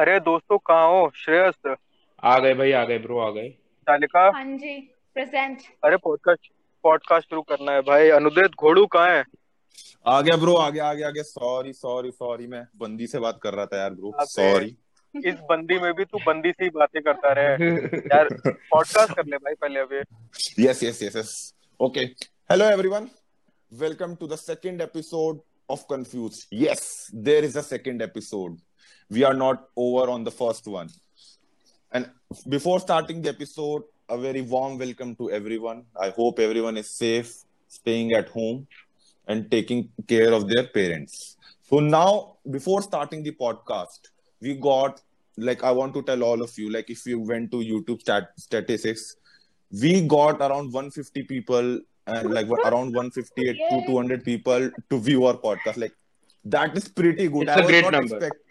अरे दोस्तों कहाँ हो? श्रेयस। आ गए भाई आ गए ब्रो आ गए। शालिका हाँ जी प्रेजेंट अरे पॉडकास्ट पॉडकास्ट शुरू करना है भाई। अनुदित घोड़ू कहाँ है? आ गया ब्रो आ गया आ गया आ गया। सॉरी सॉरी सॉरी मैं बंदी से बात कर रहा था यार ब्रो। सॉरी इस बंदी में भी तू बंदी से ही बातें करता रहे। यार पॉडकास्ट कर ले भाई पहले अभी। Yes yes yes yes. Okay. Hello everyone. Welcome to the second episode of confused. Yes there is a second episode. We are not over on the first one. And before starting the episode a very warm welcome to everyone. I hope everyone is safe staying at home and taking care of their parents. So now before starting the podcast we got like i want to tell all of you like if you went to youtube stat- statistics we got around 150 people and like around 158 to 200 people to view our podcast. Like that is pretty good. It's I a was great not number. expect-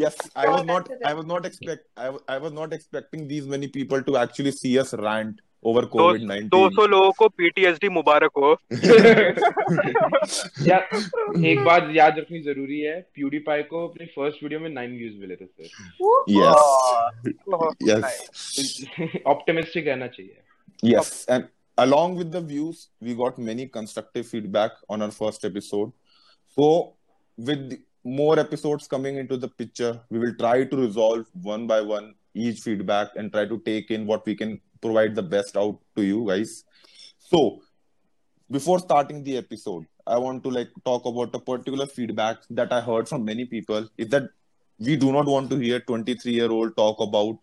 yes i was not Congrats. i was not expect I, wa- I was not expecting these many people to actually see us rant over दो covid-19 दो सौ लोगों को PTSD मुबारक हो यार एक बात याद रखनी जरूरी है प्यूडीपाई को अपने फर्स्ट वीडियो में नाइन व्यूज मिले थे सर yes yes ऑप्टिमिस्टिक रहना चाहिए Yes, and along with the views, we got many constructive feedback on our first episode. So, with the- more episodes coming into the picture, we will try to resolve one by one each feedback and try to take in what we can provide the best out to you guys. So, before starting the episode, I want to like talk about a particular feedback that I heard from many people is that we do not want to hear 23 year old talk about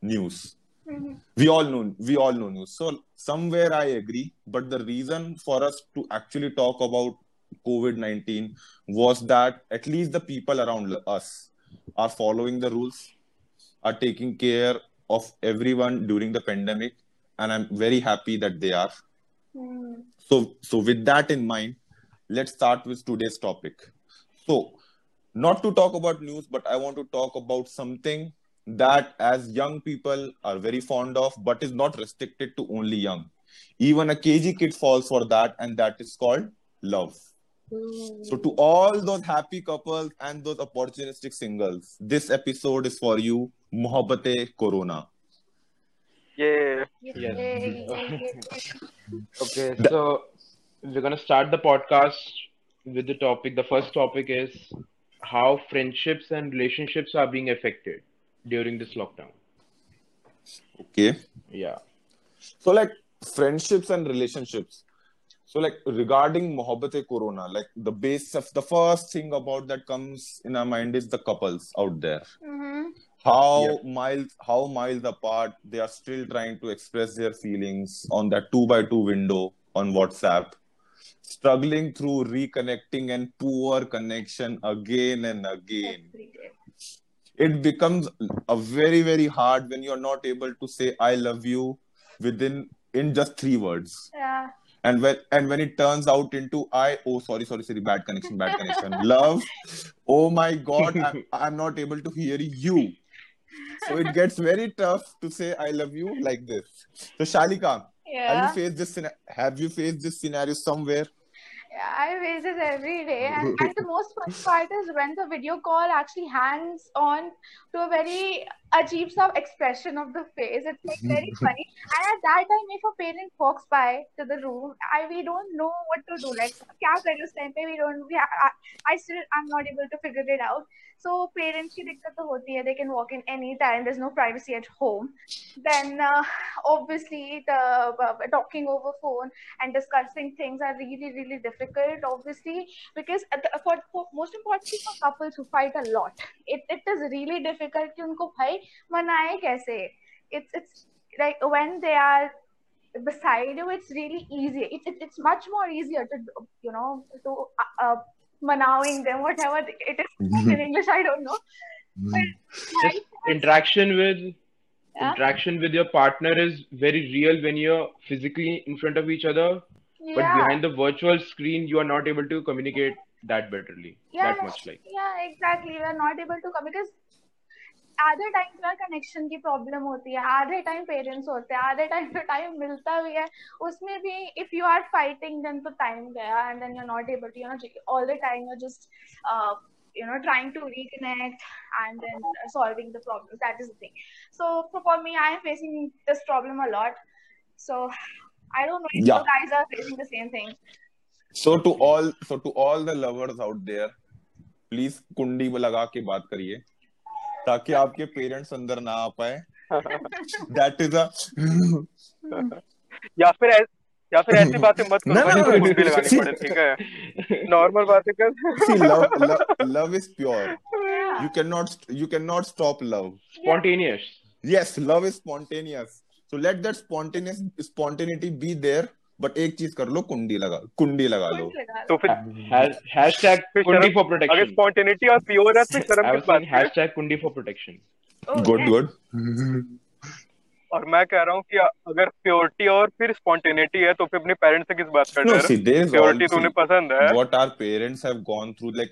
news. Mm-hmm. We all know we all know news. So somewhere i agree but the reason for us to actually talk about covid-19 was that at least the people around us are following the rules are taking care of everyone during the pandemic and i'm very happy that they are. So so with that in mind let's start with today's topic. So not to talk about news but i want to talk about something that as young people are very fond of but is not restricted to only young. Even a kg kid falls for that and that is called love so to all those happy couples and those opportunistic singles this episode is for you. Mohabbate corona. ये Okay, so we're gonna start the podcast with the topic. The first topic is how friendships and relationships are being affected during this lockdown. okay. Yeah. so like friendships and relationships so like regarding mohabbate corona like the base of the first thing about that comes in our mind is the couples out there mm-hmm. how Yeah. miles how miles apart they are still trying to express their feelings on that two by two window on whatsapp struggling through reconnecting and poor connection again and again it becomes a very very hard when you're not able to say i love you within in just three words Yeah. And when and when it turns out into i oh sorry sorry sorry bad connection bad connection. Love oh my god I'm, I'm not able to hear you. So it gets very tough to say i love you like this. So shalika have you faced this have you faced this scenario somewhere? Yeah, I face this every day, and, and the most fun part is when the video call actually hangs on to a very ajeeb sort of expression of the face. It's like very funny. And at that time, if a parent walks by to the room, I we don't know what to do. Like, क्या करें उस time पे we don't. We, I, I still I'm not able to figure it out. So parents की दिक्कत तो होती है. They can walk in any time. There's no privacy at home. Then uh, obviously the uh, talking over phone and discussing things are really really difficult obviously because at the, for, for most importantly for couples who fight a lot it, it is really difficult कि उनको भाई मनाए कैसे it's it's like when they are beside you it's really easy it's it's, it's much more easier to you know to uh, uh, manawing them whatever it is in english i don't know but Just interaction with Yeah. interaction with your partner is very real when you're physically in front of each other, but yeah behind the virtual screen, you are not able to communicate that betterly, yeah that much like. yeah exactly we are not able to come because आधे time पे connection की problem होती है आधे time parents होते हैं आधे time पे टाइम मिलता भी है उसमें भी if you are fighting then तो टाइम गया and then you are not able to you know all the time you just you know trying to reconnect and then solving the problems that is the thing so for, for me i am facing this problem a lot so i don't know if Yeah. you guys are facing the same thing So to all, so to all the lovers out there, please कुंडी में लगा के बात करिए ताकि आपके parents अंदर ना आ पाए। दैट इज़ अ या फिर या फिर ऐसी बातें मत करो ना मुझे भी लगानी पड़े ठीक है? नॉर्मल बातें कर। See love love is pure you can not you can not stop love spontaneous yes love is spontaneous so let that spontaneous spontaneity be there. But एक चीज़ कर लो कुंडी लगा कुंडी लगा लो। तो फिर कुंडी फॉर प्रोटेक्शन तो कुंडी फॉर प्रोटेक्शन गुड गुड और मैं कह रहा हूँ कि अगर प्योरिटी और फिर स्पॉन्टेनिटी है तो फिर अपने पेरेंट्स से किस बात कर रहे प्योरिटी तो पसंद है। What are parents have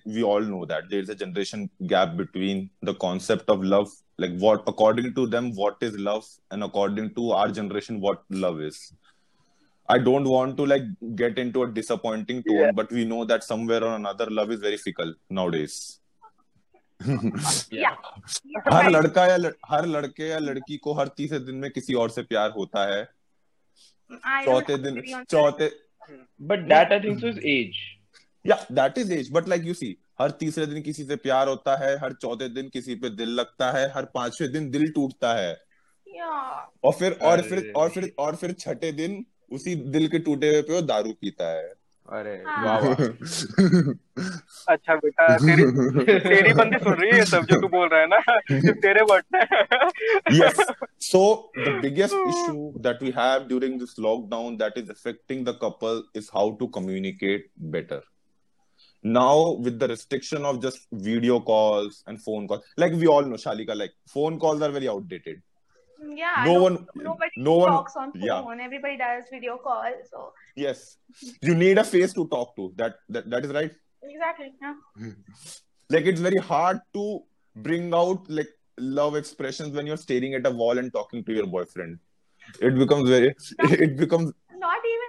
we all know that there generation gap between the concept of love like what according to them what is love and according to our generation what love is I don't want to like get into a disappointing tone, yeah. but we know that somewhere or another, love is very fickle nowadays. हर लड़का या हर लड़के या लड़की को हर तीसरे दिन में किसी और से प्यार होता है। चौथे दिन चौथे but that I think is age या that is age but like you see हर तीसरे दिन किसी से प्यार होता है हर चौथे दिन किसी पे दिल लगता है हर पांचवे दिन दिल टूटता है। और फिर और फिर और फिर और फिर छठे दिन उसी दिल के टूटे हुए पे वो दारू पीता है। अरे हाँ। वाह अच्छा बेटा तेरी तेरी बंदी सुन रही है सब जो तू बोल रहा है ना? तेरे word yes so the biggest issue that we have during this lockdown that is affecting the couple is how to communicate better now with the restriction of just video calls and phone calls like we all know shalika like phone calls are very outdated. Yeah no one nobody no one talks on phone. Yeah. everybody does video call so. Yes. You need a face to talk to. That that, that is right. Exactly yeah. Like it's very hard to bring out like love expressions when you're staring at a wall and talking to your boyfriend. It becomes very it becomes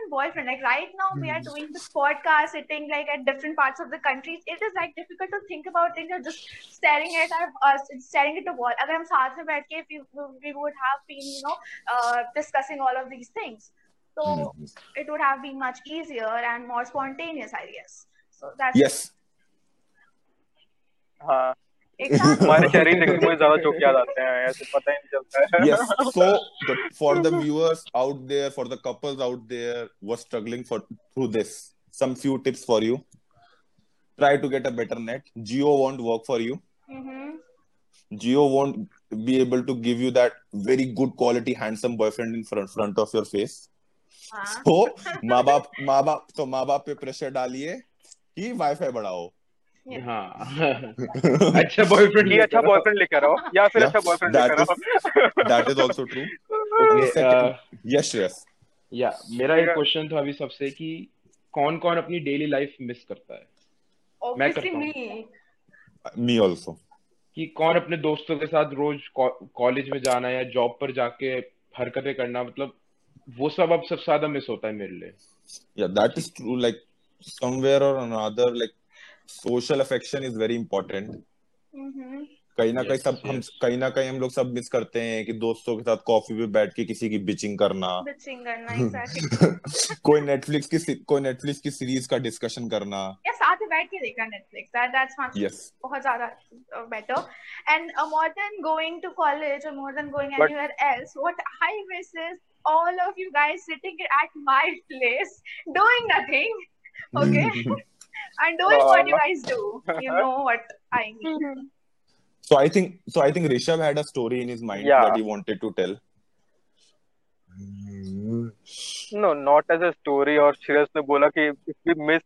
boyfriend. Like right now, mm. we are hmm. doing this podcast, sitting like at different parts of the country. It is like difficult to think about things or just staring at us, uh, staring at the wall. If hum saath mein we, we would have been, you know, uh, discussing all of these things. So mm. it would have been much easier and more spontaneous, I guess. So that's yes. Uh, better net Jio won't work for you Jio won't be able to give you that very good quality handsome boyfriend in front of your face माँ बाप माँ बाप तो माँ बाप पे pressure डालिए wi fi बढ़ाओ। हाँ। अच्छा बॉयफ्रेंड ये अच्छा बॉयफ्रेंड लेकर आओ या फिर अच्छा बॉयफ्रेंड लेकर आओ। that is also true. Okay, And second- uh, yes yes. या मेरा एक क्वेश्चन था अभी सबसे कि कौन कौन अपनी डेली लाइफ मिस करता है? मैं करता हूँ। मी me also. कि कौन अपने दोस्तों के साथ रोज कॉलेज में जाना या जॉब पर जाके हरकतें करना मतलब वो सब अब सबसे ज़्यादा मिस होता है मेरे लिए। Yeah that is true like somewhere or another like social affection is very important कहीं ना कहीं सब हम कहीं ना कहीं हम लोग सब मिस करते हैं कि दोस्तों के साथ कॉफ़ी पे बैठ के किसी की बिचिंग करना। कोई नेटफ्लिक्स की कोई नेटफ्लिक्स की सीरीज़ का डिस्कशन करना। बैठ के देखना Netflix going to college all of you guys at my place doing okay and doing what you guys do you know what I mean. So i think so i think rishabh had a story in his mind Yeah. that he wanted to tell. No not as a story और श्रेयस ने बोला कि if we miss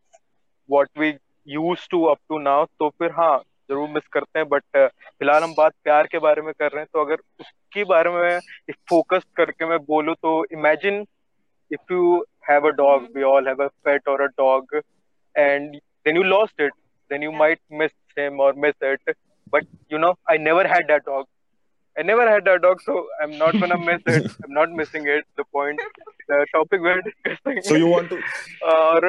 what we used to up to now तो फिर हाँ ज़रूर miss करते हैं. बट फ़िलहाल हम बात प्यार के बारे में कर रहे हैं. तो अगर उसके बारे में फोकस करके मैं बोलूँ तो imagine if you have a dog we all have a pet और a dog and Then you lost it then you Yeah. might miss him or miss it but you know i never had that dog i never had that dog so i'm not gonna miss it i'm not missing it the point the topic we're discussing so you want to और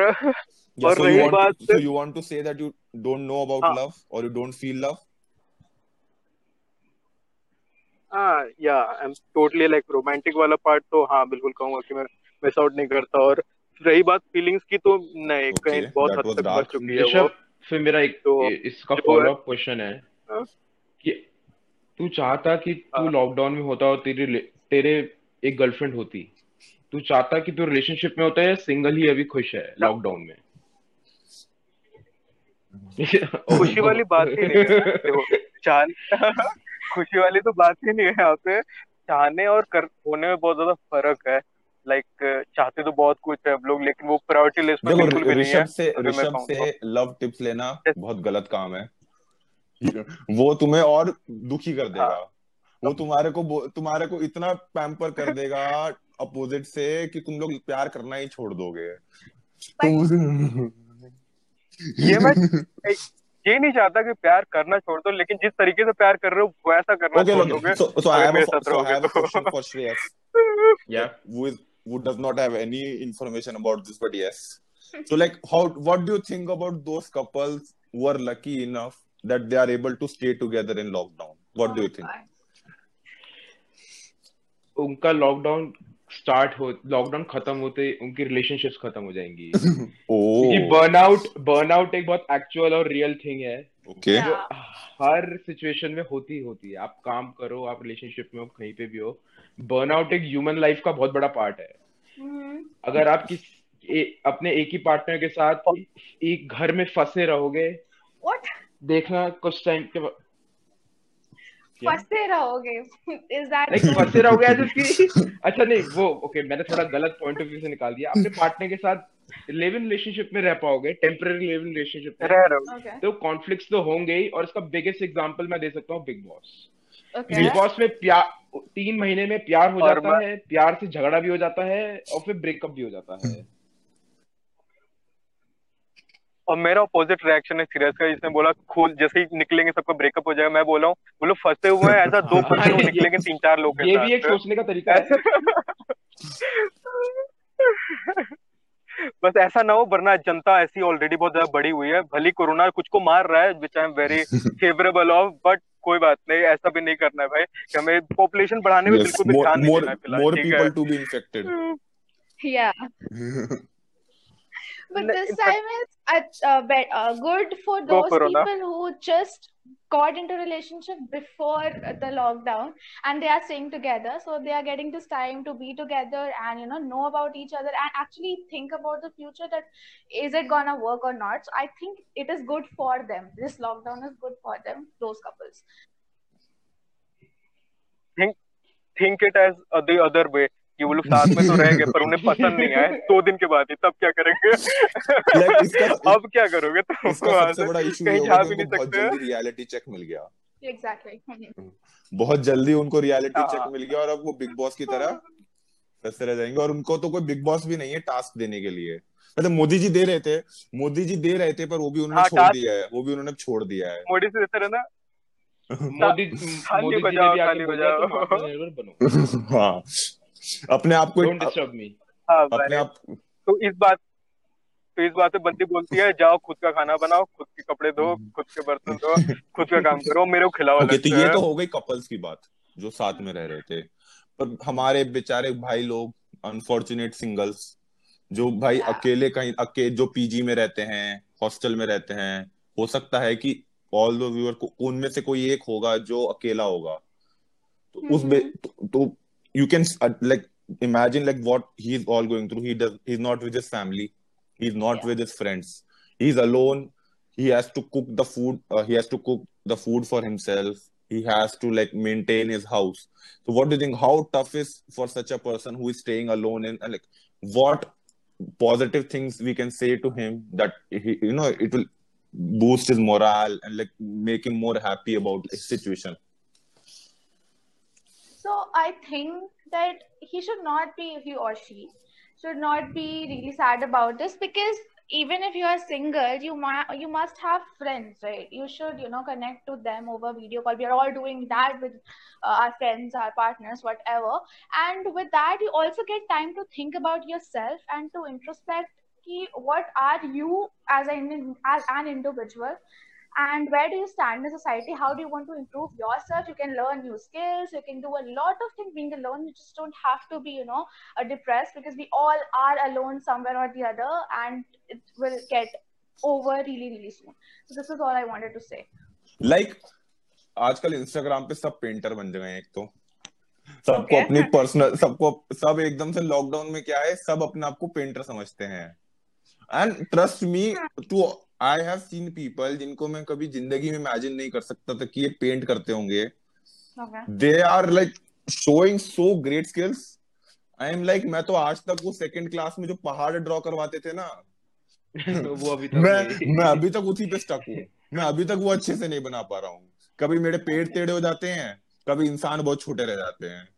Yeah, और so you रही want बात to, so you want to say that you don't know about हाँ love or you don't feel love? हाँ या I am totally like romantic वाला part तो हाँ बिल्कुल कहूंगा कि मैं मिस आउट नहीं करता और रही बात फीलिंग्स की तो नहीं okay, कहीं बहुत हद तक बच चुकी है वो। फिर मेरा एक तो इसका फॉलो अप क्वेश्चन है हाँ। कि तू चाहता कि तू हाँ। लॉकडाउन में होता और तेरी तेरे एक गर्लफ्रेंड होती। तू चाहता कि तू रिलेशनशिप में होता है या सिंगल ही अभी खुश है लॉकडाउन में? खुशी वाली बात ही नहीं है चाह खुशी वाली तो बात ही नहीं है यहाँ पे। चाहने और कर होने में बहुत ज़्यादा फ़र्क है। लाइक चाहते तो बहुत कुछ है लोग लेकिन वो प्रायोरिटी लिस्ट में बिल्कुल भी नहीं है ऋषभ से ऋषभ तो। से लव टिप्स लेना बहुत गलत काम है। वो तुम्हें और दुखी कर हाँ। देगा वो तुम्हारे को तुम्हारे को इतना पैम्पर कर देगा अपोजिट से कि तुम लोग प्यार करना ही छोड़ दोगे। ये मैं ये नहीं चाहता कि प्यार करना छोड़ दो लेकिन जिस तरीके से प्यार कर रहे हो वैसा करना Okay, छोड़ दोगे। रहोगे have a question तो for Shreyas, या is who does not have any information about this, but yes. So, like, how what do you think about those couples who are lucky enough that they are able to stay together in lockdown? What oh do my you think? God. उनका lockdown start हो lockdown खत्म होते ही उनकी relationships खत्म हो जाएंगी क्योंकि Oh, burnout burnout एक बहुत एक्चुअल और रियल थिंग है okay. जो हर सिचुएशन में होती होती है। आप काम करो आप रिलेशनशिप में हो कहीं पे भी हो बर्नआउट एक ह्यूमन लाइफ का बहुत बड़ा पार्ट है। hmm अगर आप किस ए, अपने एक ही पार्टनर के साथ एक घर में फंसे रहोगे What? देखना कुछ टाइम के बाद। फंसे रहोगे? Is that लाइक फंसे रहोगे कि अच्छा नहीं वो ओके मैंने थोड़ा गलत पॉइंट ऑफ़ व्यू से निकाल दिया। अपने पार्टनर के साथ लिव इन रिलेशनशिप में रह पाओगे टेम्पररी लिव इन रिलेशनशिप में रह रहे okay? तो कॉन्फ्लिक्ट्स तो होंगे ही और इसका बिगेस्ट एग्जांपल मैं दे सकता हूँ बिग बॉस. बिग बॉस में प्यार तीन महीने में प्यार हो जाता है प्यार से झगड़ा भी हो जाता है और फिर ब्रेकअप भी हो जाता है। और मेरा अपोजिट रिएक्शन है सीरियस का इसने बोला खोल जैसे ही निकलेंगे सबका ब्रेकअप हो जाएगा। मैं बोला हूँ वो लोग फंसे हुए हैं ऐसा दो हाँ, फंसे निकलेंगे तीन चार लोग के ये भी एक सोचने का तरीका है। बस ऐसा ना हो वरना जनता ऐसी ऑलरेडी बहुत ज़्यादा बड़ी हुई है भली कोरोना कुछ को मार रहा है which I am very favourable of but कोई बात नहीं ऐसा भी नहीं करना है भाई कि हमें पॉपुलेशन बढ़ाने में बिल्कुल भी ध्यान नहीं देना है people है to be infected. Yeah. But this time it's uh, uh, uh, good for those people who just got into relationship before the lockdown and they are staying together. So they are getting this time to be together and you know know about each other and actually think about the future that is it gonna work or not. So i think it is good for them. This lockdown is good for them those couples. Think think it as the other way. कि वो लोग साथ में तो रह गए पर उन्हें पसंद नहीं आए। दो दिन के बाद ही तब क्या करेंगे? अब क्या करोगे? तुम ये कहीं जा भी नहीं सकते। जल्दी रियलिटी चेक मिल गया। Exactly. बहुत जल्दी उनको रियलिटी हाँ। चेक मिल गया और अब वो बिग बॉस की तरह रह जाएँगे। और उनको तो कोई बिग बॉस भी नहीं है टास्क देने के लिए। मतलब मोदी जी दे रहे थे मोदी जी दे रहे थे पर वो भी उन्होंने हाँ, छोड़ दिया है। वो भी उन्होंने छोड़ दिया है। मोदी से देते रहना। मोदी मोदी जी ने बजाओ, भी आके बोला तुम बजाओ। आत्मनिर्भर बनो। हाँ। अपने आप को डोंट डिस्टर्ब मी हाँ अपने आप तो इस बात तो इस बात पे बंदी बोलती है जाओ खुद का खाना बनाओ खुद के कपड़े धो खुद के बर्तन धो खुद का काम करो मेरे को खिलाओ ओके तो ये तो हो गई कपल्स की बात जो साथ में रह रहे थे। पर हमारे बेचारे भाई लोग अनफॉर्चुनेट सिंगल्स जो भाई अकेले कहीं अके जो पीजी में रहते हैं हॉस्टल में रहते हैं हो सकता है कि ऑल दो व्यूअर को उनमें से कोई एक होगा जो अकेला होगा। तो उस बे, तो, तो you can uh, like imagine like what he's all going through. He does he's not with his family. He's not yeah. with his friends. He's alone. He has to cook the food uh, he has to cook the food for himself. He has to like maintain his house. So what do you think? How tough is for such a person who is staying alone in and like what positive things we can say to him that he, you know it will boost his morale and like make him more happy about his situation? So I think that he should not be, he or she should not be really sad about this because even if you are single, you might you must have friends, right? You should, you know, connect to them over video call. We are all doing that with uh, our friends, our partners, whatever. And with that, you also get time to think about yourself and to introspect कि what are you as an as an individual and where do you stand in society how do you want to improve yourself you can learn new skills you can do a lot of things being alone you just don't have to be you know uh, depressed because we all are alone somewhere or the other and it will get over really really soon so this is all i wanted to say like आजकल Instagram पे सब painter बन गए हैं एक तो सबको Okay. अपनी पर्सनल सबको सब एकदम से लॉकडाउन में क्या है सब अपने आप को पेंटर समझते हैं and trust me to I have seen people जिनको मैं कभी ज़िंदगी में इमेजिन नहीं कर सकता था कि ये पेंट करते होंगे। They are like showing so great skills I am like मैं तो आज तक वो सेकंड क्लास में जो पहाड़ ड्रॉ करवाते थे ना। वो अभी तक मैं मैं अभी तक उसी पे स्टक हूँ। मैं अभी तक वो अच्छे से नहीं बना पा रहा हूँ। कभी मेरे पेड़ टेढ़े हो जाते हैं कभी इंसान बहुत छोटे रह जाते हैं।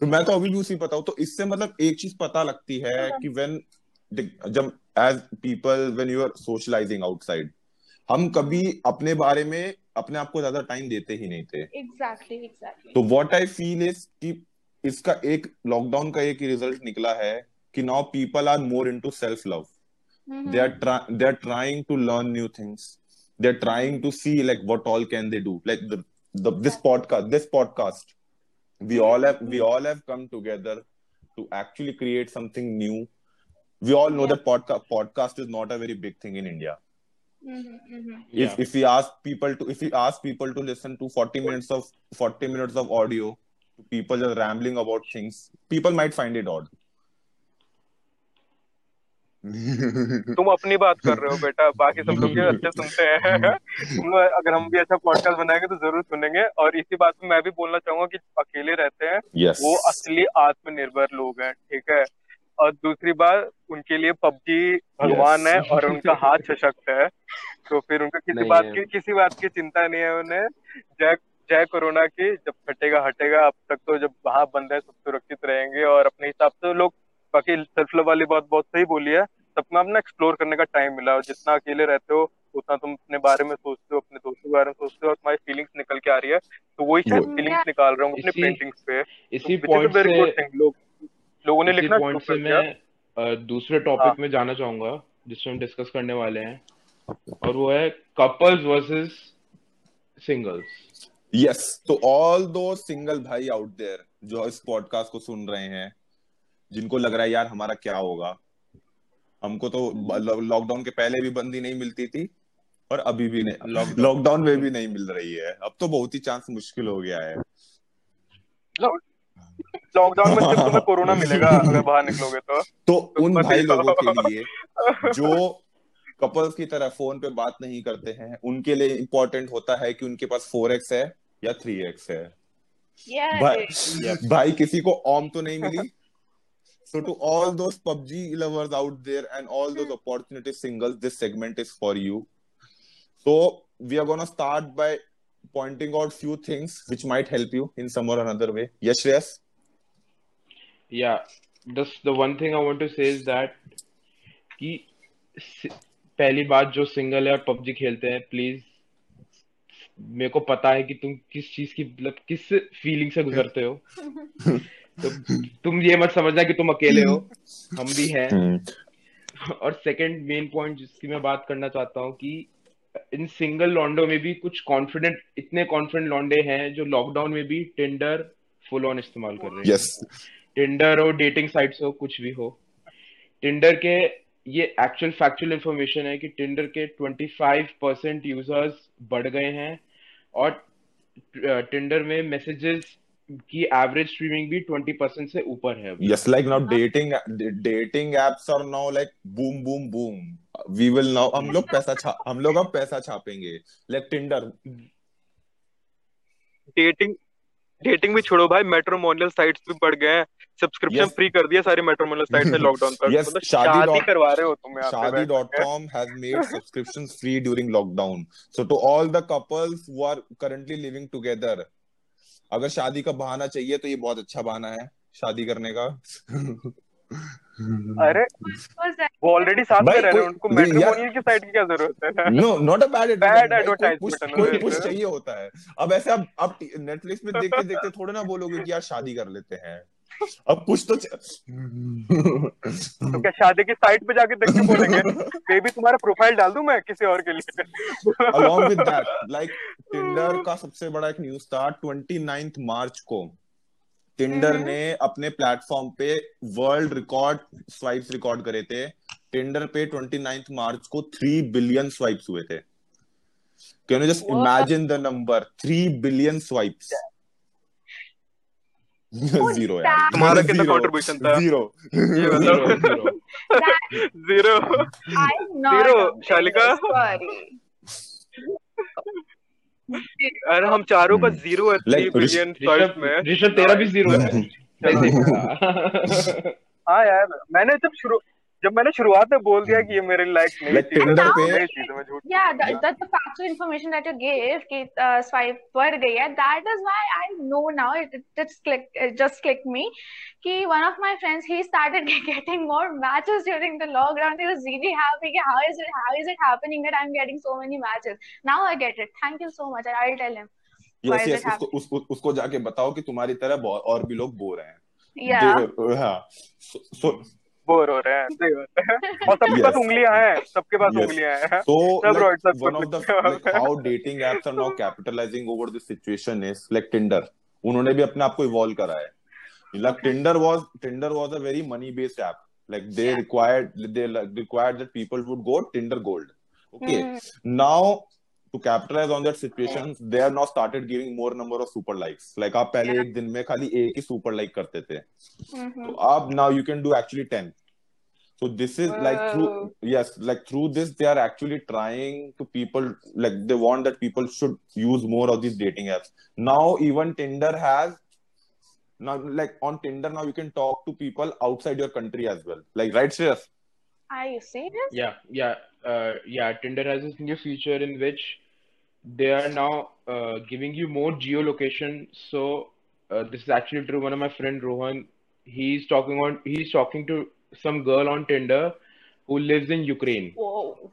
तो मैं तो अभी भी उसी पता हूँ। तो इससे मतलब एक चीज़ पता लगती है कि व्हेन जब as people when you are socialising outside हम कभी अपने बारे में अपने आप को ज़्यादा टाइम देते ही नहीं थे exactly exactly तो व्हाट आई फील इज़ कि इसका एक लॉकडाउन का एक रिज़ल्ट निकला है कि now people are more into self love Mhm. they are try- they are trying to learn new things they're trying to see like what all can they do like the, the this podcast this podcast we all have we all have come together to actually create something new we all know Yeah. that podcast podcast is not a very big thing in india Mhm, mhm. Yeah. if if we ask people to if we ask people to listen to 40 minutes of 40 minutes of audio people just rambling about things people might find it odd तुम अपनी बात कर रहे हो बेटा बाकी सब लोग अच्छे सुनते हैं अगर हम भी ऐसा पॉडकास्ट बनाएँगे तो ज़रूर सुनेंगे और इसी बात में मैं भी बोलना चाहूँगा कि अकेले रहते हैं yes वो असली आत्मनिर्भर लोग हैं ठीक है और दूसरी बात उनके लिए पबजी भगवान Yes. है और उनका हाथ सशक्त है। तो फिर उनको किसी बात। की किसी बात की चिंता नहीं है उन्हें। जय जय कोरोना की जब हटेगा हटेगा अब तक तो जब वहाँ बंद है सब सुरक्षित रहेंगे और अपने हिसाब से लोग बाकी सेल्फ लव वाली बात बहुत सही बोली है। सबको अपना एक्सप्लोर करने का टाइम मिला और जितना अकेले रहते हो उतना तुम अपने बारे में सोचते हो अपने दोस्तों के बारे में सोचते हो और तुम्हारी फीलिंग्स निकल के आ रही है। तो वही शायद फीलिंग्स निकाल रहा हूँ अपने पेंटिंग्स पे। इसी which पॉइंट से लोग लोगों ने लिखना पॉइंट से मैं दूसरे हाँ। टॉपिक में जाना चाहूँगा जिसमें हम डिस्कस करने वाले हैं और वो है कपल्स वर्सेस सिंगल्स यस तो ऑल दो सिंगल भाई आउट देयर जो इस पॉडकास्ट को सुन रहे हैं जिनको लग रहा है यार हमारा क्या होगा? हमको तो लॉकडाउन के पहले भी बंदी नहीं मिलती थी और अभी भी नहीं लॉकडाउन में भी नहीं मिल रही है। अब तो बहुत ही चांस मुश्किल हो गया है। लॉकडाउन में सिर्फ़ तुम्हें कोरोना मिलेगा अगर बाहर निकलोगे तो तो उन भाई लोगों के लिए जो कपल्स की तरह फ़ोन पे बात नहीं करते हैं उनके लिए इम्पोर्टेंट होता है कि उनके पास फोर एक्स है या थ्री एक्स है Yeah, भाई dude. भाई किसी को ओम तो नहीं मिली so to all those PUBG lovers out there and all those opportunity singles this segment is for you so we are gonna start by pointing out few things which might help you in some or another way yes Shreyas yeah. This the one thing i want to say is that कि पहली बात जो single है और PUBG खेलते हैं please मेरे को पता है कि तुम किस चीज़ की मतलब किस फीलिंग से गुजरते हो। तो तुम ये मत समझना कि तुम अकेले हो हम भी हैं। और सेकंड मेन पॉइंट जिसकी मैं बात करना चाहता हूँ कि इन सिंगल लॉन्डो में भी कुछ कॉन्फिडेंट इतने कॉन्फिडेंट लॉन्डे हैं जो लॉकडाउन में भी टेंडर फुल ऑन इस्तेमाल कर रहे हैं। Yes. टिंडर हो डेटिंग साइट्स हो कुछ भी हो। टिंडर के ये एक्चुअल फैक्चुअल इंफॉर्मेशन है कि टिंडर के 25 परसेंट यूज़र्स बढ़ गए हैं और टिंडर में मैसेजेस की एवरेज स्ट्रीमिंग भी 20 परसेंट से ऊपर है। अभी। yes like now dating dating apps are now like boom boom boom. We will now हम लोग पैसा छा हम लोग अब पैसा छापेंगे। Like Tinder डेटिंग डेटिंग भी छोड़ो भाई मेट्रोमोनियल साइट्स भी बढ़ गए हैं सब्सक्रिप्शन Yes. फ्री कर दिया सारी मेट्रोमोनियल साइट्स ने लॉकडाउन पर Yes, मतलब शादी करवा रहे हो तुम यहाँ Shaadi dot com has has made subscriptions free during lockdown. So to all the couples who are currently living together, अगर शादी का बहाना चाहिए तो ये बहुत अच्छा बहाना है शादी करने का अरे वो ऑलरेडी साथ में रह रहे हैं उनको की साइट की क्या ज़रूरत है? नो नॉट अ बैड है ना कोई। पुश चाहिए होता है। अब ऐसे अब अब नेटफ्लिक्स में देखते देखते थोड़े ना बोलोगे कि यार शादी कर लेते हैं। अब कुछ तो तो क्या शादी की साइट पे जाके देख के बोलेंगे? बेबी तुम्हारा प्रोफ़ाइल डाल दूँ मैं किसी और के लिए? Along with that like Tinder का सबसे बड़ा एक न्यूज़ था 29th मार्च को। टिंडर। ने अपने प्लेटफॉर्म पे वर्ल्ड रिकॉर्ड स्वाइप्स रिकॉर्ड करे थे। टिंडर पे 29th मार्च को 3 बिलियन स्वाइप्स हुए थे। Can you just imagine the number three billion swipes zero यार। तुम्हारा कितना Zero. contribution था? ज़ीरो. That ज़ीरो I'm अरे हम चारों का. ज़ीरो है थ्री बिलियन स्वाइप में ऋषभ तेरा भी ज़ीरो है। हाँ यार मैंने जब शुरू जब मैंने शुरुआत में बोल दिया कि ये मेरे लायक नहीं that factual information that you give कि स्वाइप पर गई है। That is why I know now it it's click just click me कि one of my friends he started getting more matches during the lockdown he was really happy कि how is it how is it happening that I am getting so many matches now I get it thank you so much I will tell him yes yes उसको उसको जाके बताओ कि तुम्हारी तरह और भी लोग बोर हैं। या सो तो, हाँ। बोर हो रहे हैं सही बात और सबके पास उंगलियाँ हैं सबके पास उंगलियाँ हैं। So one of the how dating apps are now capitalising over this situation is like Tinder उन्होंने भी अपने आप को इवॉल्व करा है। Like Tinder was Tinder was a very money based app like they required they required that people would go Tinder gold okay now to capitalize on that situation, they have now started giving more number of super likes. Like आप पहले Yeah. एक दिन में खाली एक ही super like करते थे. Mhm. So अब now you can do actually 10. So this is Whoa. like through yes, like through this they are actually trying to people like they want that people should use more of these dating apps. Now even Tinder has now like on Tinder now you can talk to people outside your country as well. Like right Shreyas? Are you serious? Yeah, yeah, uh, yeah. Tinder has this new feature in which they are now uh, giving you more geolocation. So uh, this is actually true. One of my friend Rohan, he's talking on he's talking to some girl on Tinder who lives in Ukraine. Whoa.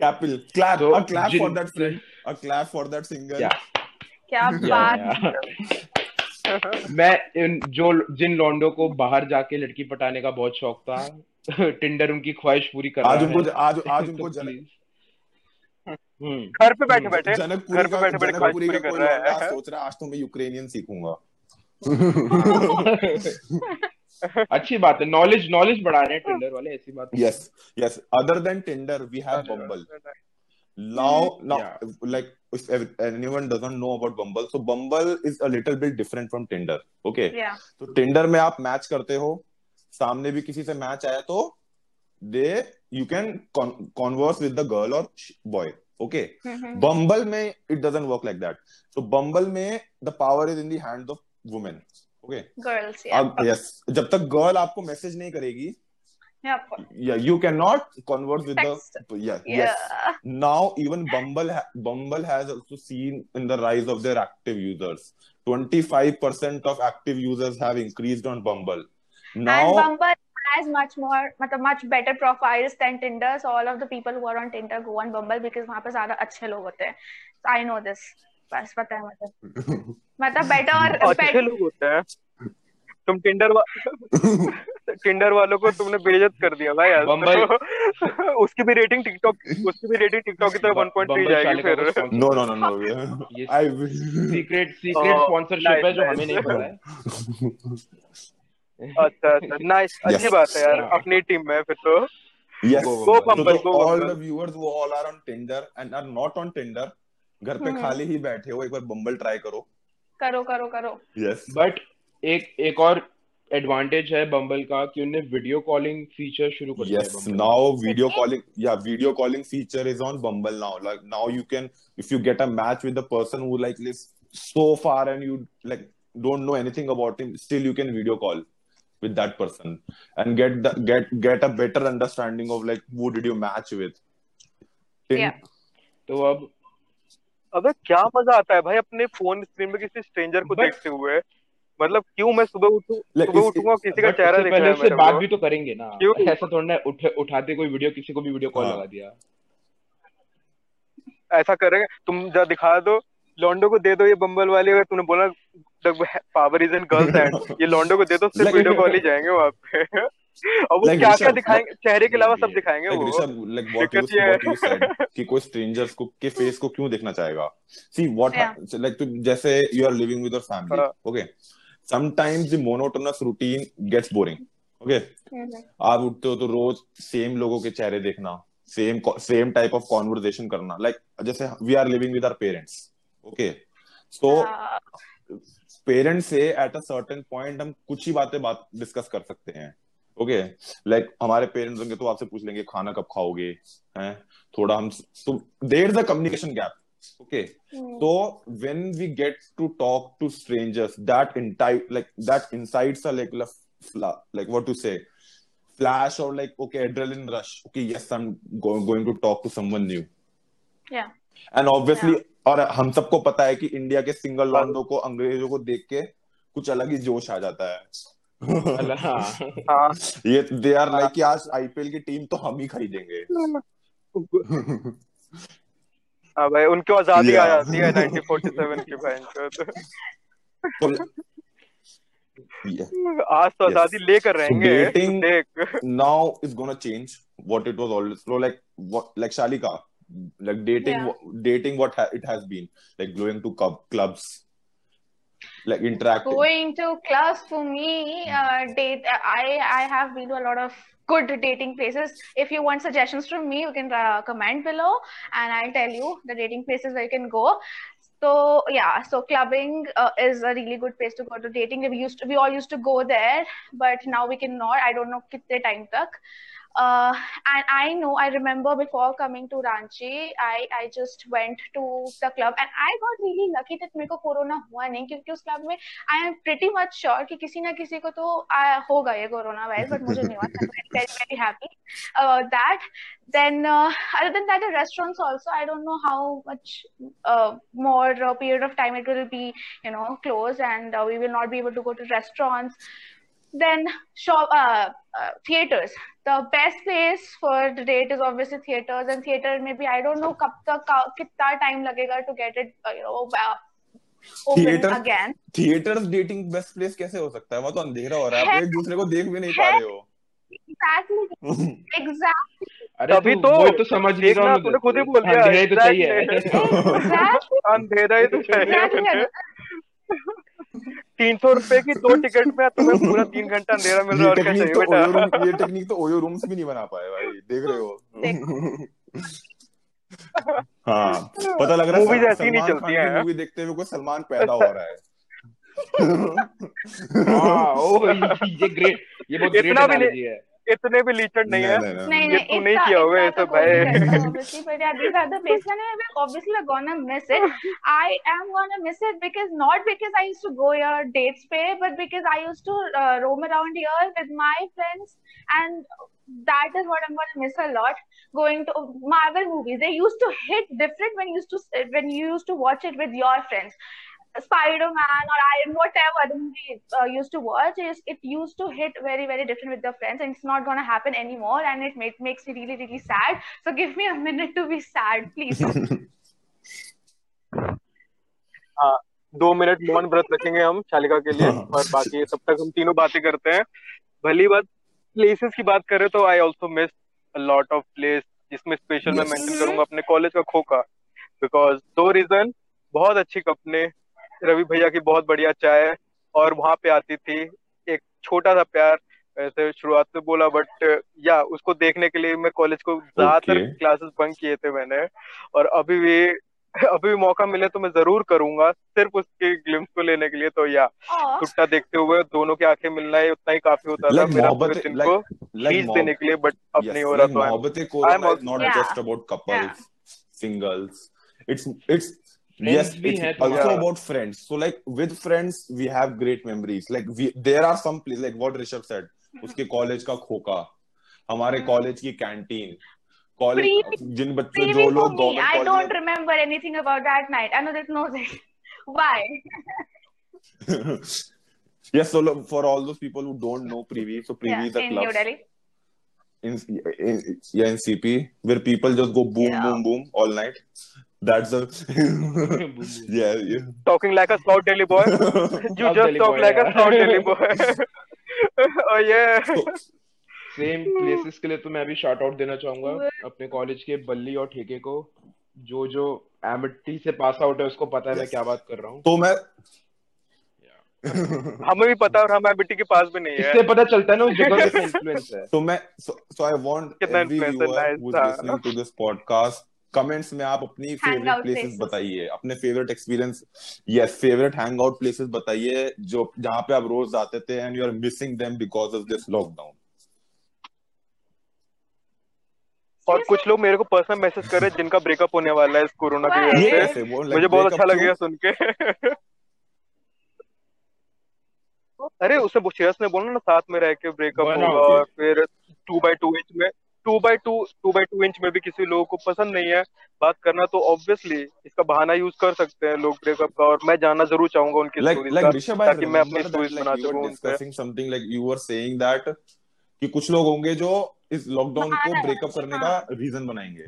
Capil. Clap. So, a clap for that friend. A clap for that singer. Yeah. क्या बात मैं इन जो जिन लौंडों को बाहर जाके लड़की पटाने का बहुत शौक था टिंडर उनकी ख्वाहिश पूरी कर आज उनको आज आज उनको तो हम्म। घर पे बैठे बैठे। घर पे बैठे बैठे ख्वाहिश पूरी कर रहा है। सोच रहा आज तो मैं यूक्रेनियन सीखूँगा। अच्छी बात है। नॉलेज नॉलेज बढ़ा रहे हैं टिंडर वाले ऐसी बात yes yes. Other than tinder we have bumble. Now now Yeah. like if anyone doesn't know about bumble so bumble is a little bit different from tinder okay? Yeah. तो Tinder में आप match करते हो सामने भी किसी से match आया तो they you can converse with the girl और बॉय ओके Mhm. बम्बल में it doesn't work like that so Bumble में the power is in the hands of women okay Girls, yes जब तक गर्ल आपको message नहीं करेगी yeah you cannot converse with Text. the yeah, yeah yes now even bumble ha- bumble has also seen in the rise of their active users 25% of active users have increased on bumble And now Bumble has much more, मतलब much better profiles than Tinder. So all of the people who are on Tinder go on Bumble because वहाँ पे ज़्यादा अच्छे लोग होते हैं. So I know this. बस पता है मुझे. मतलब better और अच्छे लोग होते हैं तुम टिंडर वा... टिंडर वालों को तुमने बेइज्जत कर दिया भाई आज Bumble- उसकी भी रेटिंग टिकटॉक उसकी भी रेटिंग टिकटॉक की तरफ़ 1.3 जाएगी फिर no no no ये i secret secret Oh, sponsorship है जो हमें नहीं पता है घर पे hmm. खाली ही बैठे हो एक बार बम्बल ट्राई करो। करो करो करो। यस बट एक एक और एडवांटेज है बम्बल का कि उनने वीडियो कॉलिंग फीचर शुरू कर दिया नाउ वीडियो कॉलिंग या video calling feature is on Bumble now like now you can if you get a match with the person who like live so far and you like don't know anything about him still you can video call with that person and get the get get a better understanding of like who did you match with Tin- Yeah. तो अब अबे क्या मज़ा आता है भाई अपने phone screen में किसी स्ट्रेंजर को But- देखते हुए मतलब क्यों मैं सुबह उठूं Like, सुबह उठूँगा किसी का चेहरा उससे दिख रहा पहले है उससे बात भी तो करेंगे ना क्यों? ऐसा थोड़ा ना उठ उठाते कोई वीडियो किसी को भी वीडियो कॉल हाँ. लगा दिया ऐसा करेंगे तुम जा दिखा दो लॉन्डो को दे दो ये बम्बल वाले अगर तूने बोला power is in girls and ये लॉन्डो को दे दो सिर्फ़ वीडियो कॉल ही जाएँगे वहाँ पे। अब वो क्या क्या दिखाएँगे? चेहरे के अलावा सब दिखाएँगे वो। लाइक व्हाट इज़ कि कोई स्ट्रेंजर्स को के फेस को क्यों देखना चाहेगा? सी व्हाट लाइक तो जैसे you are living with your family okay sometimes the monotonous routine gets boring okay आप उठते हो तो रोज सेम लोगों के चेहरे देखना same same type of conversation करना। लाइक जैसे we are living with our parents okay so parents से एट अ सर्टेन पॉइंट हम कुछ ही बातें बात डिस्कस कर सकते हैं। ओके लाइक हमारे पेरेंट्स होंगे तो आपसे पूछ लेंगे खाना कब खाओगे? हैं? थोड़ा हम तो there the communication gap okay तो when we get to talk to strangers that इनटाइट like that inside like like to say flash और like okay adrenaline rush okay yes I am going to talk to someone new and obviously और हम सबको पता है कि India के single लॉन्डो को अंग्रेज़ों को देख के कुछ अलग ही जोश आ जाता है। हाँ। हाँ। ये दे आर लाइक कि आज आईपीएल की टीम तो हम ही खरीदेंगे। हाँ भाई उनको आज़ादी आ जाती है 1947 की बहन तो। तो yeah. आज तो Yes. आज़ादी लेकर रहेंगे। देख। now it's gonna change what it was always so like what like dating Yeah. dating what ha- it has been like going to club, clubs like interacting Going to clubs for me, uh, date. I I have been to a lot of good dating places. If you want suggestions from me, you can uh, comment below, and I'll tell you the dating places where you can go. So yeah, so clubbing uh, is a really good place to go to dating. We used to, we all used to go there, but now we cannot. I don't know kitne time tak Uh, and I know I remember before coming to Ranchi, I I just went to the club and I got really lucky that मेरे को corona हुआ नहीं क्योंकि उस club में I am pretty much sure कि किसी ना किसी को तो uh, होगा ये कोरोना वायरस but मुझे नहीं हुआ I'm very very very happy about that then uh, other than that the restaurants also I don't know how much uh, more uh, period of time it will be you know closed and uh, we will not be able to go to restaurants then shop uh, uh, theaters The best place for the date is obviously theaters and theater maybe i don't know कब तक कितना time लगेगा to get it uh, you know uh, open Theater? again theatre dating best place कैसे हो सकता है वहाँ तो अंधेरा हो रहा है आप एक दूसरे को देख भी नहीं पा रहे हो exactly exactly अरे तभी तो वही तो समझ रहा हूँ तूने खुद ही बोल दिया अंधेरा ही तो चाहिए अंधेरा ही तो चाहिए exactly तीन सौ रुपए की दो टिकट में तुम्हें पूरा तीन घंटा अंधेरा मिल रहा है और क्या चाहिए तो बेटा ये टेक्निक तो ओयो रूम्स भी नहीं बना पाए भाई देख रहे हो। हाँ पता लग रहा है मूवीज़ ऐसी नहीं चलती है। मूवी देखते हुए कोई सलमान पैदा हो रहा है। हाँ ओ ये ग्रेट ये बहुत ग्रेट एनालॉजी है। इतने भी लीचड़ नहीं है नहीं नहीं तू नहीं किया होगा ये सब भाई obviously but yeah these are the places and I'm obviously we're gonna miss it I am gonna miss it because not because I used to go here dates pay but because I used to uh, roam around here with my friends and that is what I'm gonna miss a lot going to Marvel movies they used to hit different when you used to when you used to watch it with your friends Spider-Man or Iron whatever the movie uh, used to watch is it used to hit very very different with the friends and it's not gonna happen anymore and it make, makes me really really sad so give me a minute to be sad please हाँ दो minute मौन व्रत रखेंगे हम शालिका के लिए और बाकी तब तक हम तीनों बातें करते हैं भली बात प्लेसेस की बात करें तो I also miss a lot of place जिसमें स्पेशल yes. मैं मेंशन करूँगा अपने कॉलेज का खोखा बिकॉज़ दो रीजन बहुत अच्छी कंपनी रवि भैया की बहुत बढ़िया चाय और वहाँ पे आती थी एक छोटा सा प्यार ऐसे शुरुआत में बोला बट या उसको देखने के लिए मैं कॉलेज को ज़्यादातर Okay. क्लासेस बंक किए थे मैंने और अभी भी अभी भी मौका मिले तो मैं ज़रूर करूँगा सिर्फ़ उसके ग्लिम्स को लेने के लिए तो या. टुट्टा देखते हुए दोनों की आँखें मिलना है उतना ही काफ़ी होता था मेरा मोहब्बत- पूरे दिन like- को like खींच देने के लिए बट अब नहीं हो रहा तो I'm- मोहब्बत I'm corona is also- not Yeah. just about couples, Yeah. singles. It's it's Friends yes, भी it's हैं also तुम्हारे। about friends. So like with friends, we have great memories. Like we there are some places like what Rishabh said. उसके college का खोखा, हमारे Hmm. College की canteen, college Pre- जिन बच्चों Maybe जो for लोग me, government I college don't remember anything about that night. I know that knows it. Why? yes, so look, for all those people who don't know Privi, so Privi Yeah, is a in club. New Delhi. in, in yeah in CP where people just go boom Yeah. boom boom all night. that's a yeah, yeah. Talking like a stout deli boy. You stout just deli talk boy, like yeah. a stout deli boy oh yeah. Same places के लिए तो मैं भी shout out देना चाहूँगा अपने college के बल्ली और ठेके को। जो जो एमटी से पास आउट है उसको पता है मैं क्या बात कर रहा हूँ। तो मैं हमें भी पता और हम एमटी के पास भी नहीं है। इससे पता चलता है ना उस इन्फ्लुएंस है। तो मैं so. I want to this podcast comments में आप अपनी फेवरेट प्लेसेस बताइए। अपने favourite experience yes favourite hang out places बताइए जो जहाँ पे आप रोज जाते थे and you are missing them because of this lockdown और कुछ लोग मेरे को पर्सनल मैसेज कर रहे हैं जिनका ब्रेकअप होने वाला है इस कोरोना की वजह से। मुझे बहुत अच्छा? लगेगा सुन के। अरे उसे श्रेयस ने बोला ना साथ में रह के ब्रेकअप होगा और फिर टू बाई टू इंच में। Two by two two by two inch में भी किसी लोगों को पसंद नहीं है बात करना तो ऑब्वियसली इसका बहाना यूज़ कर सकते हैं लोग ब्रेकअप का और मैं जानना ज़रूर चाहूँगा उनकी like like का ताकि मैं अपनी स्टोरीज बना सकूँ were कि कुछ लोग होंगे जो इस लॉकडाउन को ब्रेकअप करने। का रीजन बनाएँगे।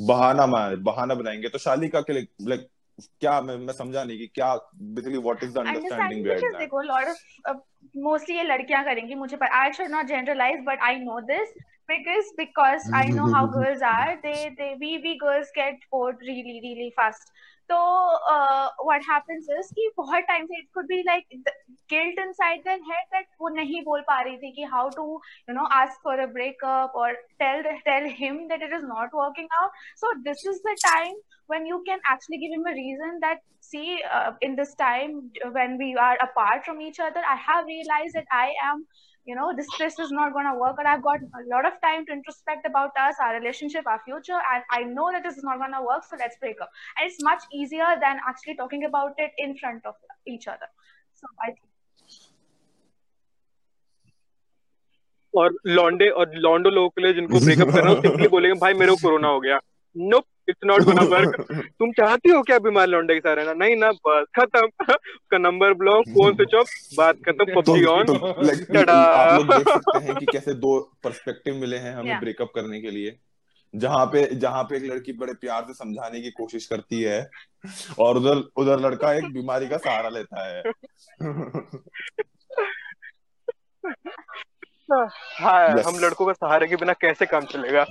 बहाना बहाना बनाएँगे। तो शाली का के लाइक क्या मैं, मैं समझा नहीं कि क्या basically what is the understanding behind because that देखो लॉट ऑफ़ मोस्टली ये लड़कियाँ करेंगी मुझे पर I should not generalise but I know this because because I know how girls are they they we we girls get bored really really fast so uh, what happens is कि बहुत time से it could be like the guilt inside their head that वो नहीं बोल पा रही थी कि how to you know ask for a breakup or tell tell him that it is not working out so this is the time when you can actually give him a reason that see uh, in this time when we are apart from each other i have realized that i am you know this this is not going to work and i've got a lot of time to introspect about us our relationship our future and i know that this is not going to work so let's break up and it's much easier than actually talking about it in front of each other so i think और लॉन्डे और लॉन्डो लोगों के लिए जिनको breakup करना है simply बोलेंगे भाई मेरे को कोरोना हो गया नोप it's not gonna work तुम चाहती हो क्या बीमार लौंडे के साथ रहना? नहीं ना बस खत्म। उसका number block phone switch off बात खत्म तो, पबजी ऑन तो आप लोग देख सकते हैं कि कैसे दो पर्सपेक्टिव मिले हैं हमें Yeah. ब्रेकअप करने के लिए। जहाँ पे जहाँ पे एक लड़की बड़े प्यार से समझाने की कोशिश करती है और उधर उधर लड़का एक बीमारी का सहारा लेता है। हाँ Yes. हम लड़कों का सहारे के बिना कैसे काम चलेगा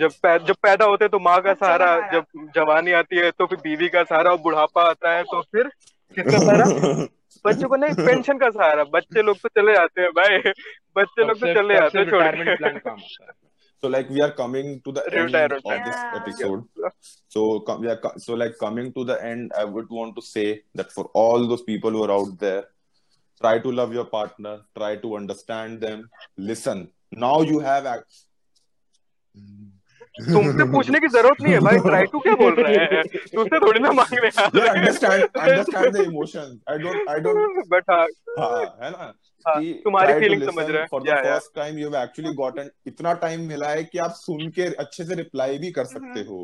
जब पै, जब पैदा होते हैं तो माँ का सहारा। जब जवानी आती है तो फिर बीवी का सहारा और बुढ़ापा आता है तो फिर किसका सहारा बच्चों को नहीं पेंशन का सहारा बच्चे लोग तो चले जाते हैं भाई बच्चे लोग तो चले जाते हैं छोड़ है so like we are coming to the end Retirement of this Yeah. episode so com- yeah, so like coming to the end i would want to say that for all those people who are out there try to love your partner try to understand them listen now you have act- तुमसे पूछने की ज़रूरत नहीं है भाई try to क्या बोल रहे हैं तुमसे थोड़ी ना मांग रहे yeah understand understand the emotions i don't i don't but हाँ हाँ है ना हाँ, तुम्हारी feeling समझ रहे हैं। for the Yeah, yeah. first time you have actually gotten इतना टाइम मिला है कि आप सुन के अच्छे से रिप्लाई भी कर सकते हो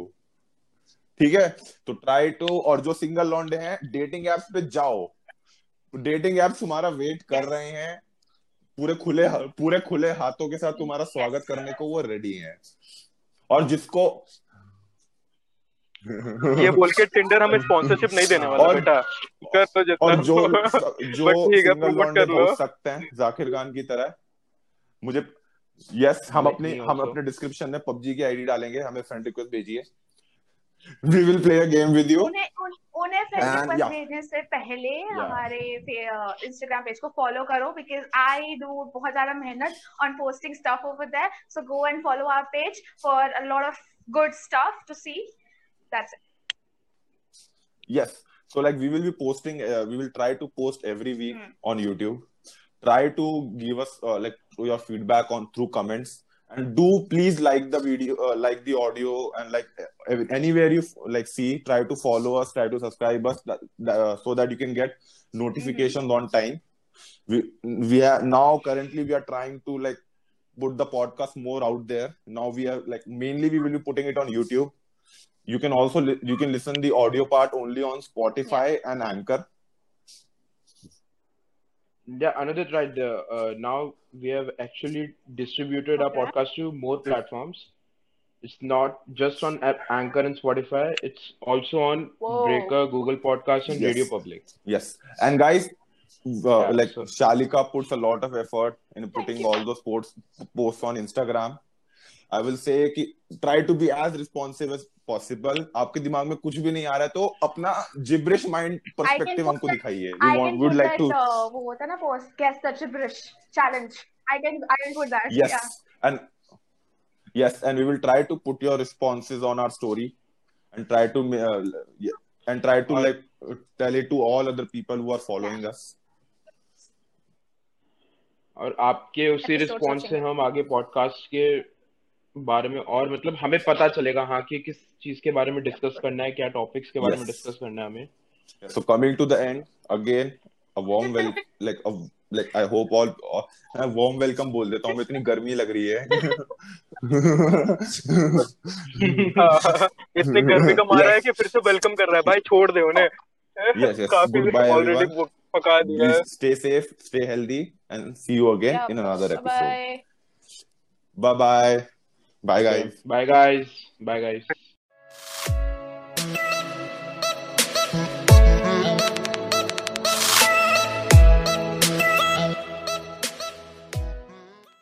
ठीक है तो ट्राई टू और जो सिंगल लॉन्डे हैं डेटिंग एप्स पे जाओ डेटिंग एप्स तुम्हारा वेट कर रहे हैं। पूरे खुले पूरे खुले हाथों के साथ तुम्हारा स्वागत करने को वो रेडी हैं। और जिसको ये बोल के टिंडर हमें स्पॉन्सरशिप नहीं देने वाला और- बेटा। कर तो जितना और जो जो सिंगल कर लो। सकते हैं जाकिर खान की तरह। मुझे यस हम अपनी हम अपने डिस्क्रिप्शन में पबजी की आईडी डालेंगे हमें फ्रेंड रिक्वेस्ट भेजिए। We will play a game with you उन्हें उन, उन्हें फ्रेंड And, रिक्वेस्ट yeah. भेजने से पहले हमारे इंस्टाग्राम पेज को फॉलो करो बिकॉज आई डू बहुत ज्यादा मेहनत on posting stuff over there so go and follow our page for a lot of good stuff to see that's it yes so like we will be posting uh, we will try to post every week Hmm. on youtube try to give us uh, like your feedback on through comments and do please like the video uh, like the audio and like uh, anywhere you like see try to follow us try to subscribe us uh, so that you can get notifications on time. We we are now currently we are trying to like put the podcast more out there. Now we are like mainly we will be putting it on youtube. You can also li- you can listen the audio part only on spotify and anchor Yeah, another right there. Uh, now we have actually distributed our podcast to more platforms. It's not just on App- Anchor and Spotify. It's also on Whoa. Breaker, Google Podcasts, and Yes. Radio Public. Yes, and guys, uh, Yeah, like so- Shalika puts a lot of effort in putting all those posts posts on Instagram. I will say कि try to be as responsive as possible. आपके दिमाग में कुछ भी नहीं आ रहा है तो अपना gibberish mind perspective हमको दिखाइए. Like that, to uh, वो होता ना post, guess the gibberish challenge. I can, I can put that. yes, and yes, and we will try to put your responses on our story and try to uh, and try to like uh, tell it to all other people who are following us. और आपके उसी response से। हम आगे podcast के बारे में और मतलब हमें पता चलेगा हाँ कि किस चीज़ के बारे में डिस्कस करना है क्या टॉपिक्स के बारे yes. में डिस्कस करना है हमें। So coming to the end again a warm well like a like I hope all मैं वार्म वेलकम बोल देता हूँ इतनी गर्मी लग रही है। इतने गर्मी का मारा yes. है कि फिर से वेलकम कर रहा है। भाई छोड़ दे उन्हें। यस यस गुड ऑलरेडी पका दिया stay safe stay healthy and see you again in another episode bye bye Bye, guys. Bye, guys. Bye, guys.